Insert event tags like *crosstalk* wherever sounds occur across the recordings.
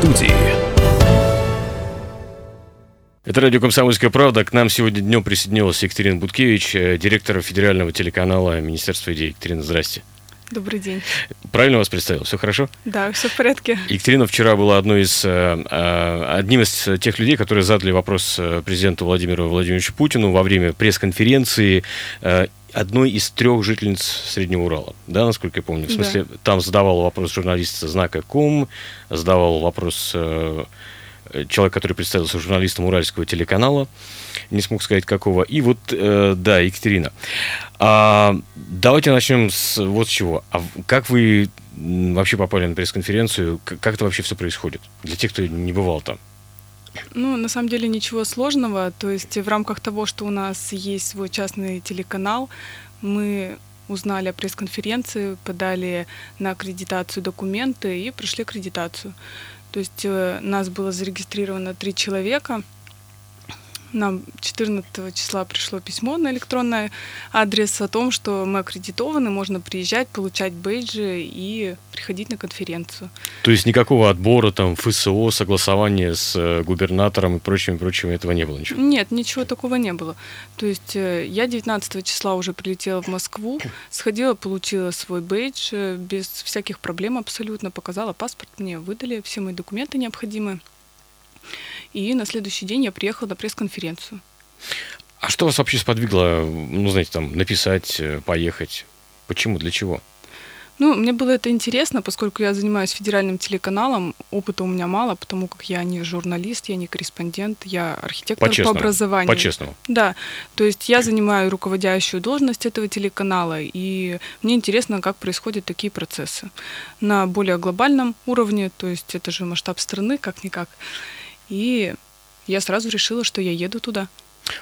студии. Это радио «Комсомольская правда». К нам сегодня днем присоединилась Екатерина Буткевич, э, директор федерального телеканала Министерства идей. Екатерина, здрасте. Добрый день. Правильно вас представил? Все хорошо? Да, все в порядке. Екатерина вчера была одной из, э, э, одним из тех людей, которые задали вопрос президенту Владимиру Владимировичу Путину во время пресс-конференции одной из трех жительниц Среднего Урала, да, насколько я помню. В смысле, да. там задавал вопрос журналист знака Ком, задавал вопрос э, человек, который представился журналистом Уральского телеканала, не смог сказать какого. И вот, э, да, Екатерина. А, давайте начнем с вот с чего. А как вы вообще попали на пресс-конференцию? Как это вообще все происходит? Для тех, кто не бывал там. Ну, на самом деле ничего сложного. То есть в рамках того, что у нас есть свой частный телеканал, мы узнали о пресс-конференции, подали на аккредитацию документы и прошли аккредитацию. То есть э, нас было зарегистрировано три человека — нам 14 числа пришло письмо на электронный адрес о том, что мы аккредитованы, можно приезжать, получать бейджи и приходить на конференцию. То есть никакого отбора, там, ФСО, согласования с э, губернатором и прочим, прочим, этого не было ничего? Нет, ничего такого не было. То есть э, я 19 числа уже прилетела в Москву, сходила, получила свой бейдж э, без всяких проблем абсолютно, показала паспорт, мне выдали все мои документы необходимые. И на следующий день я приехала на пресс-конференцию. А что вас вообще сподвигло, ну, знаете, там, написать, э, поехать? Почему, для чего? Ну, мне было это интересно, поскольку я занимаюсь федеральным телеканалом, опыта у меня мало, потому как я не журналист, я не корреспондент, я архитектор по, по образованию. По-честному. Да, то есть я занимаю руководящую должность этого телеканала, и мне интересно, как происходят такие процессы на более глобальном уровне, то есть это же масштаб страны, как-никак. И я сразу решила, что я еду туда.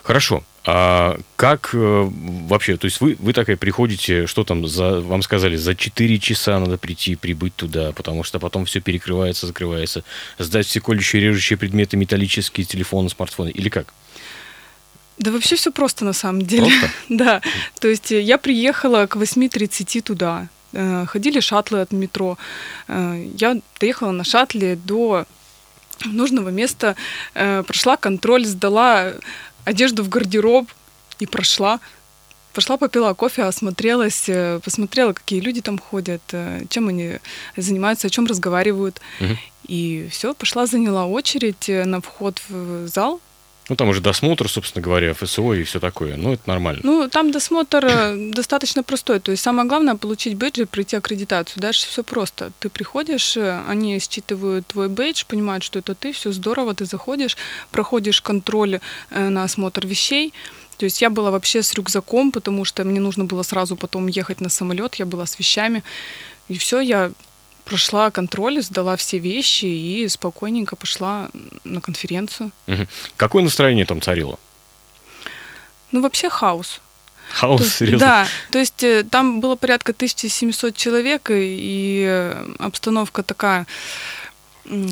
Хорошо. А как э, вообще, то есть вы, вы такая приходите, что там, за, вам сказали, за 4 часа надо прийти, прибыть туда, потому что потом все перекрывается, закрывается, сдать все колющие, режущие предметы, металлические, телефоны, смартфоны, или как? Да вообще все просто на самом деле. Просто? *laughs* да. То есть я приехала к 8.30 туда. Э, ходили шаттлы от метро. Э, я доехала на шаттле до нужного места, э, прошла контроль, сдала одежду в гардероб и прошла. Пошла, попила кофе, осмотрелась, э, посмотрела, какие люди там ходят, э, чем они занимаются, о чем разговаривают. Угу. И все, пошла, заняла очередь на вход в зал, ну, там уже досмотр, собственно говоря, ФСО и все такое. Ну, это нормально. Ну, там досмотр э, *coughs* достаточно простой. То есть самое главное получить бейдж и пройти аккредитацию. Дальше все просто. Ты приходишь, э, они считывают твой бейдж, понимают, что это ты, все здорово, ты заходишь, проходишь контроль э, на осмотр вещей. То есть я была вообще с рюкзаком, потому что мне нужно было сразу потом ехать на самолет, я была с вещами. И все, я прошла контроль, сдала все вещи и спокойненько пошла на конференцию. Угу. Какое настроение там царило? Ну, вообще хаос. Хаос, то, серьезно? Да, то есть э, там было порядка 1700 человек, и э, обстановка такая,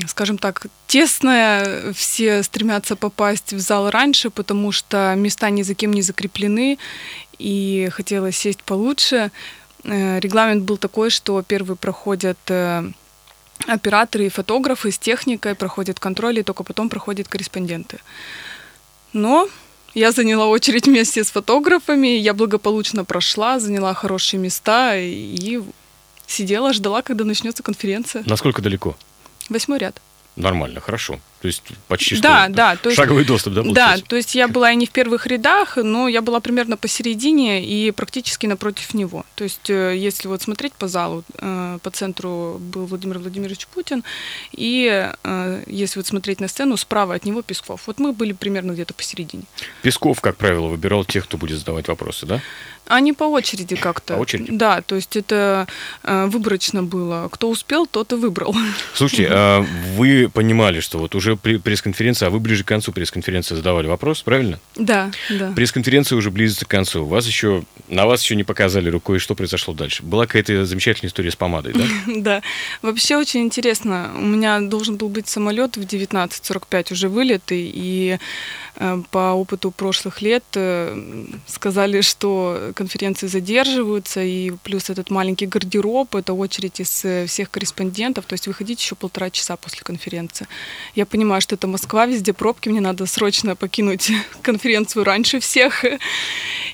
скажем так, тесная, все стремятся попасть в зал раньше, потому что места ни за кем не закреплены, и хотелось сесть получше. Э, регламент был такой, что первые проходят э, операторы и фотографы с техникой, проходят контроль, и только потом проходят корреспонденты. Но я заняла очередь вместе с фотографами, я благополучно прошла, заняла хорошие места и сидела, ждала, когда начнется конференция. Насколько далеко? Восьмой ряд. Нормально, хорошо. То есть почти да, что да, то есть, шаговый доступ, да? Да, то есть я была и не в первых рядах, но я была примерно посередине и практически напротив него. То есть э, если вот смотреть по залу, э, по центру был Владимир Владимирович Путин, и э, если вот смотреть на сцену, справа от него Песков. Вот мы были примерно где-то посередине. Песков, как правило, выбирал тех, кто будет задавать вопросы, да? Они по очереди как-то. По очереди? Да, то есть это выборочно было. Кто успел, тот и выбрал. Слушайте, а вы понимали, что вот уже уже пресс-конференция, а вы ближе к концу пресс-конференции задавали вопрос, правильно? Да, да. Пресс-конференция уже близится к концу. Вас еще, на вас еще не показали рукой, что произошло дальше. Была какая-то замечательная история с помадой, да? *laughs* Да. Вообще очень интересно. У меня должен был быть самолет в 19.45 уже вылетый, и Э, по опыту прошлых лет э, сказали, что конференции задерживаются, и плюс этот маленький гардероб, это очередь из э, всех корреспондентов, то есть выходить еще полтора часа после конференции. Я понимаю, что это Москва, везде пробки, мне надо срочно покинуть *laughs* конференцию раньше всех.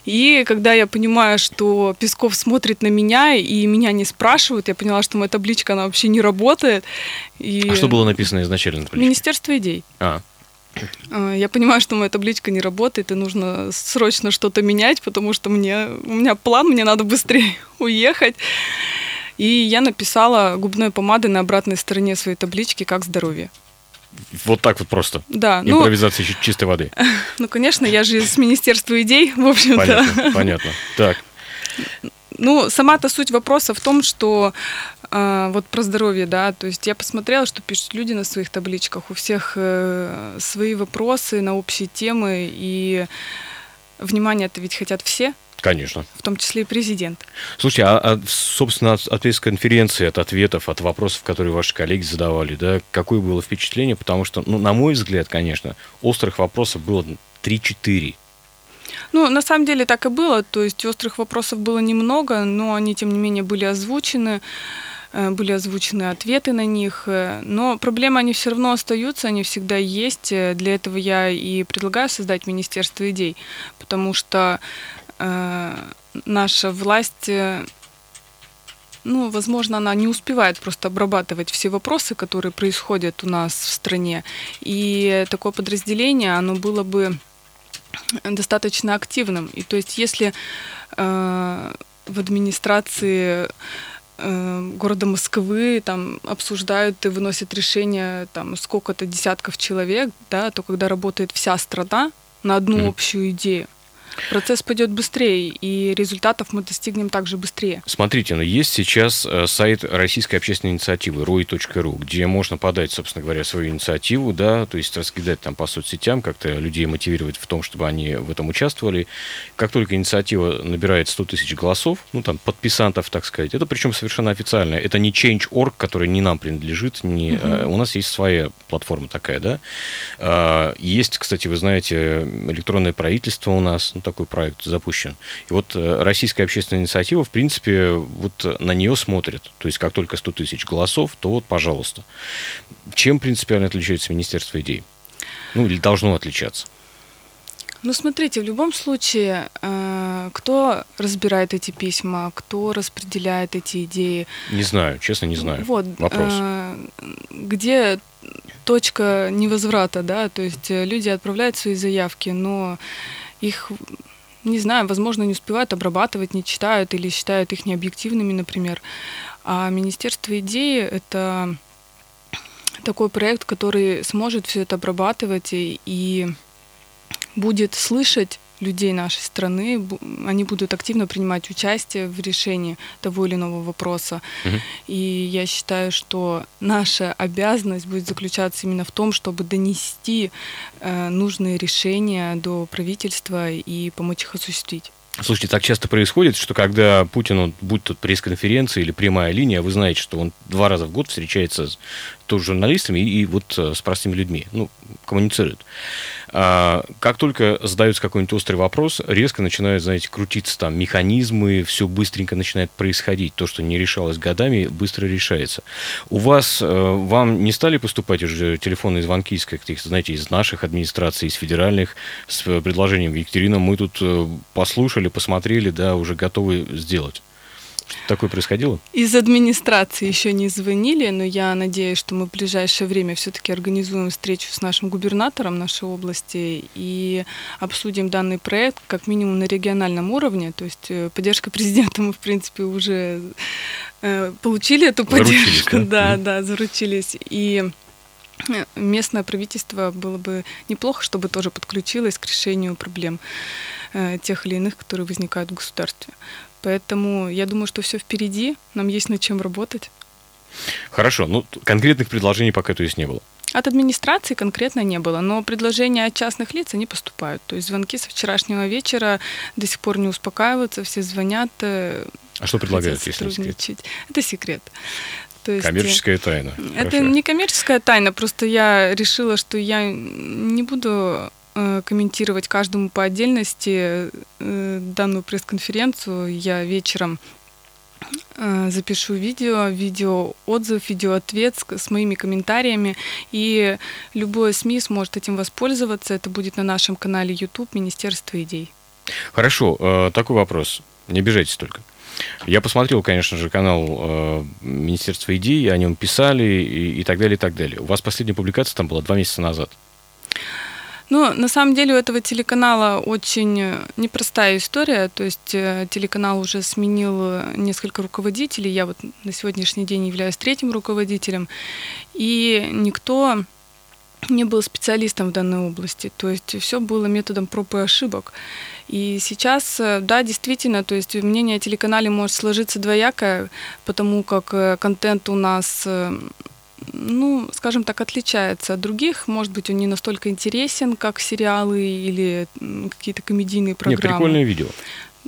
И когда я понимаю, что Песков смотрит на меня, и меня не спрашивают, я поняла, что моя табличка, она вообще не работает. И... А что было написано изначально на Министерство идей. А. А, я понимаю, что моя табличка не работает, и нужно срочно что-то менять, потому что мне, у меня план, мне надо быстрее *laughs* уехать. И я написала губной помадой на обратной стороне своей таблички «Как здоровье». Вот так вот просто. Да. Ну, Импровизация ну, чистой воды. *laughs* Ну, конечно, я же из Министерства идей, в общем-то. Понятно, понятно. Так. Ну, сама-то суть вопроса в том, что э, вот про здоровье, да, то есть я посмотрела, что пишут люди на своих табличках, у всех э, свои вопросы на общие темы, и внимание это ведь хотят все. Конечно. В том числе и президент. Слушайте, а, а собственно, от, от пресс-конференции, от ответов, от вопросов, которые ваши коллеги задавали, да, какое было впечатление? Потому что, ну, на мой взгляд, конечно, острых вопросов было 3-4. Ну, на самом деле так и было. То есть острых вопросов было немного, но они, тем не менее, были озвучены были озвучены ответы на них, э, но проблемы они все равно остаются, они всегда есть. Э, для этого я и предлагаю создать Министерство идей, потому что э, наша власть ну, возможно, она не успевает просто обрабатывать все вопросы, которые происходят у нас в стране. И такое подразделение, оно было бы достаточно активным. И то есть если э, в администрации э, города Москвы там обсуждают и выносят решения там сколько-то десятков человек, да, то когда работает вся страна на одну mm-hmm. общую идею, Процесс пойдет быстрее, и результатов мы достигнем также быстрее. Смотрите, но есть сейчас э, сайт Российской общественной инициативы roi.ru, где можно подать, собственно говоря, свою инициативу, да, то есть раскидать там по соцсетям, как-то людей мотивировать в том, чтобы они в этом участвовали. Как только инициатива набирает 100 тысяч голосов, ну, там, подписантов, так сказать, это причем совершенно официально. Это не Change.org, который не нам принадлежит, не, угу. у нас есть своя платформа такая, да. А, есть, кстати, вы знаете, электронное правительство у нас, такой проект запущен. И вот э, российская общественная инициатива, в принципе, вот на нее смотрят. То есть, как только 100 тысяч голосов, то вот, пожалуйста. Чем принципиально отличается Министерство идей? Ну, или должно отличаться? Ну, смотрите, в любом случае, э, кто разбирает эти письма, кто распределяет эти идеи? Не знаю, честно, не знаю. Вот, Вопрос. Э, где точка невозврата, да, то есть люди отправляют свои заявки, но их не знаю, возможно, не успевают обрабатывать, не читают или считают их необъективными, например. А Министерство идеи — это такой проект, который сможет все это обрабатывать и, и будет слышать людей нашей страны, они будут активно принимать участие в решении того или иного вопроса. Угу. И я считаю, что наша обязанность будет заключаться именно в том, чтобы донести э, нужные решения до правительства и помочь их осуществить. Слушайте, так часто происходит, что когда Путин, будь тут пресс-конференция или прямая линия, вы знаете, что он два раза в год встречается с, тоже журналистами и, и вот э, с простыми людьми, ну, коммуницирует. А, как только задается какой-нибудь острый вопрос, резко начинают, знаете, крутиться там механизмы, все быстренько начинает происходить. То, что не решалось годами, быстро решается. У вас, э, вам не стали поступать уже телефонные звонки из каких-то, знаете, из наших администраций, из федеральных, с предложением Екатерина, мы тут э, послушали, посмотрели, да, уже готовы сделать? Такое происходило? Из администрации еще не звонили, но я надеюсь, что мы в ближайшее время все-таки организуем встречу с нашим губернатором нашей области и обсудим данный проект как минимум на региональном уровне. То есть э, поддержка президента мы, в принципе, уже э, получили эту поддержку. Да, да, да, заручились. И э, местное правительство было бы неплохо, чтобы тоже подключилось к решению проблем тех или иных, которые возникают в государстве. Поэтому я думаю, что все впереди, нам есть над чем работать. Хорошо, ну конкретных предложений пока то есть не было. От администрации конкретно не было, но предложения от частных лиц, они поступают. То есть звонки со вчерашнего вечера до сих пор не успокаиваются, все звонят. Э, а что предлагают, если секрет? Это секрет. То есть, коммерческая тайна. Это Хорошо. не коммерческая тайна, просто я решила, что я не буду э, комментировать каждому по отдельности э, данную пресс-конференцию. Я вечером Э, запишу видео, видео отзыв, видео ответ с, моими комментариями, и любое СМИ сможет этим воспользоваться. Это будет на нашем канале YouTube Министерство идей. Хорошо, э, такой вопрос. Не обижайтесь только. Я посмотрел, конечно же, канал э, Министерства идей, о нем писали и, и так далее, и так далее. У вас последняя публикация там была два месяца назад. Ну, на самом деле у этого телеканала очень э, непростая история. То есть э, телеканал уже сменил несколько руководителей. Я вот на сегодняшний день являюсь третьим руководителем. И никто не был специалистом в данной области. То есть все было методом проб и ошибок. И сейчас, э, да, действительно, то есть мнение о телеканале может сложиться двоякое, потому как контент у нас ну, скажем так, отличается от других. Может быть, он не настолько интересен, как сериалы или какие-то комедийные программы. Не, прикольное видео.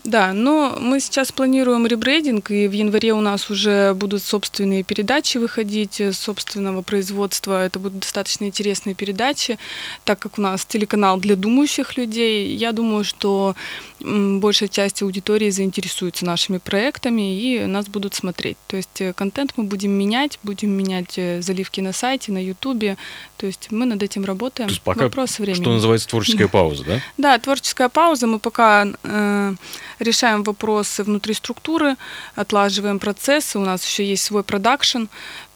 Да, но мы сейчас планируем ребрейдинг, и в январе у нас уже будут собственные передачи выходить собственного производства. Это будут достаточно интересные передачи, так как у нас телеканал для думающих людей. Я думаю, что большая часть аудитории заинтересуется нашими проектами и нас будут смотреть. То есть э, контент мы будем менять, будем менять э, заливки на сайте, на ютубе. То есть мы над этим работаем. То есть пока, Вопрос времени. Что называется творческая *laughs* пауза, да? Да, творческая пауза. Мы пока э, решаем вопросы внутри структуры, отлаживаем процессы. У нас еще есть свой продакшн.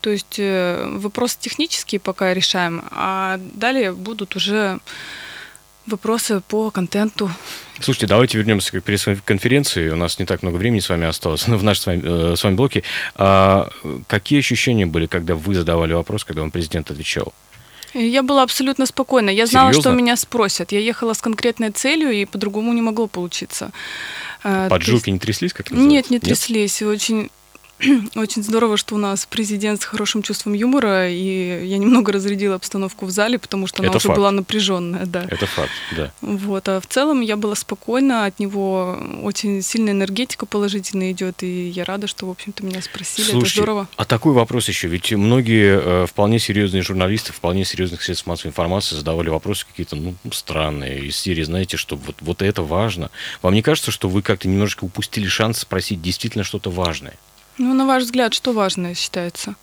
То есть э, вопросы технические пока решаем, а далее будут уже вопросы по контенту. Слушайте, давайте вернемся к пресс-конференции. У нас не так много времени с вами осталось *laughs* в нашем с вами, э, с вами блоке. А какие ощущения были, когда вы задавали вопрос, когда вам президент отвечал? Я была абсолютно спокойна. Я знала, Серьезно? что меня спросят. Я ехала с конкретной целью, и по-другому не могло получиться. Поджуки есть... не тряслись, как Нет, не тряслись. Нет? Очень *clears throat* Очень здорово, что у нас президент с хорошим чувством юмора, и я немного разрядила обстановку в зале, потому что она Это уже факт. была напряженная, да. Это факт, да. Вот, а в целом я была спокойна, от него очень сильная энергетика положительная идет, и я рада, что, в общем-то, меня спросили. Слушайте, Это здорово. А такой вопрос еще, ведь многие э, вполне серьезные журналисты, вполне серьезных средств массовой информации задавали вопросы какие-то, ну, странные, из серии, знаете, что вот, вот это важно. Вам не кажется, что вы как-то немножечко упустили шанс спросить действительно что-то важное? Ну, на ваш взгляд, что важное считается?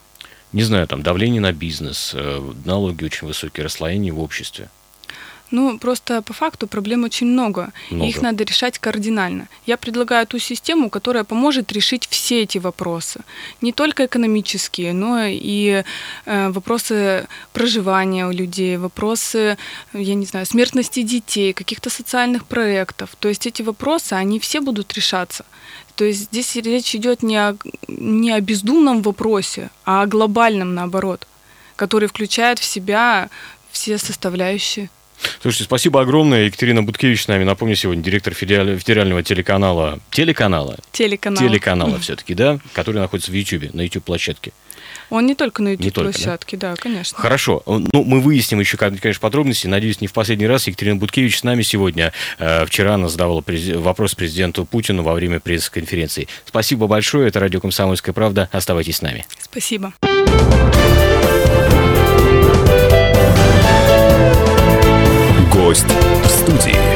Не знаю, там давление на бизнес, э, налоги очень высокие, расслоение в обществе. Ну, просто по факту проблем очень много, много. И их надо решать кардинально. Я предлагаю ту систему, которая поможет решить все эти вопросы. Не только экономические, но и э, вопросы проживания у людей, вопросы, я не знаю, смертности детей, каких-то социальных проектов. То есть эти вопросы, они все будут решаться. То есть здесь речь идет не о, не о бездумном вопросе, а о глобальном, наоборот, который включает в себя все составляющие. Слушайте, спасибо огромное. Екатерина Буткевич с нами. Напомню, сегодня директор федерального телеканала. Телеканала? Телеканала. Телеканала *laughs* все-таки, да? Который находится в YouTube, на YouTube-площадке. Он не только на YouTube-площадке, да? да, конечно. Хорошо. Ну, мы выясним еще, конечно, подробности. Надеюсь, не в последний раз. Екатерина Буткевич с нами сегодня. Э, вчера она задавала вопрос президенту Путину во время пресс-конференции. Спасибо большое. Это радио «Комсомольская правда». Оставайтесь с нами. Спасибо. Гость в студии.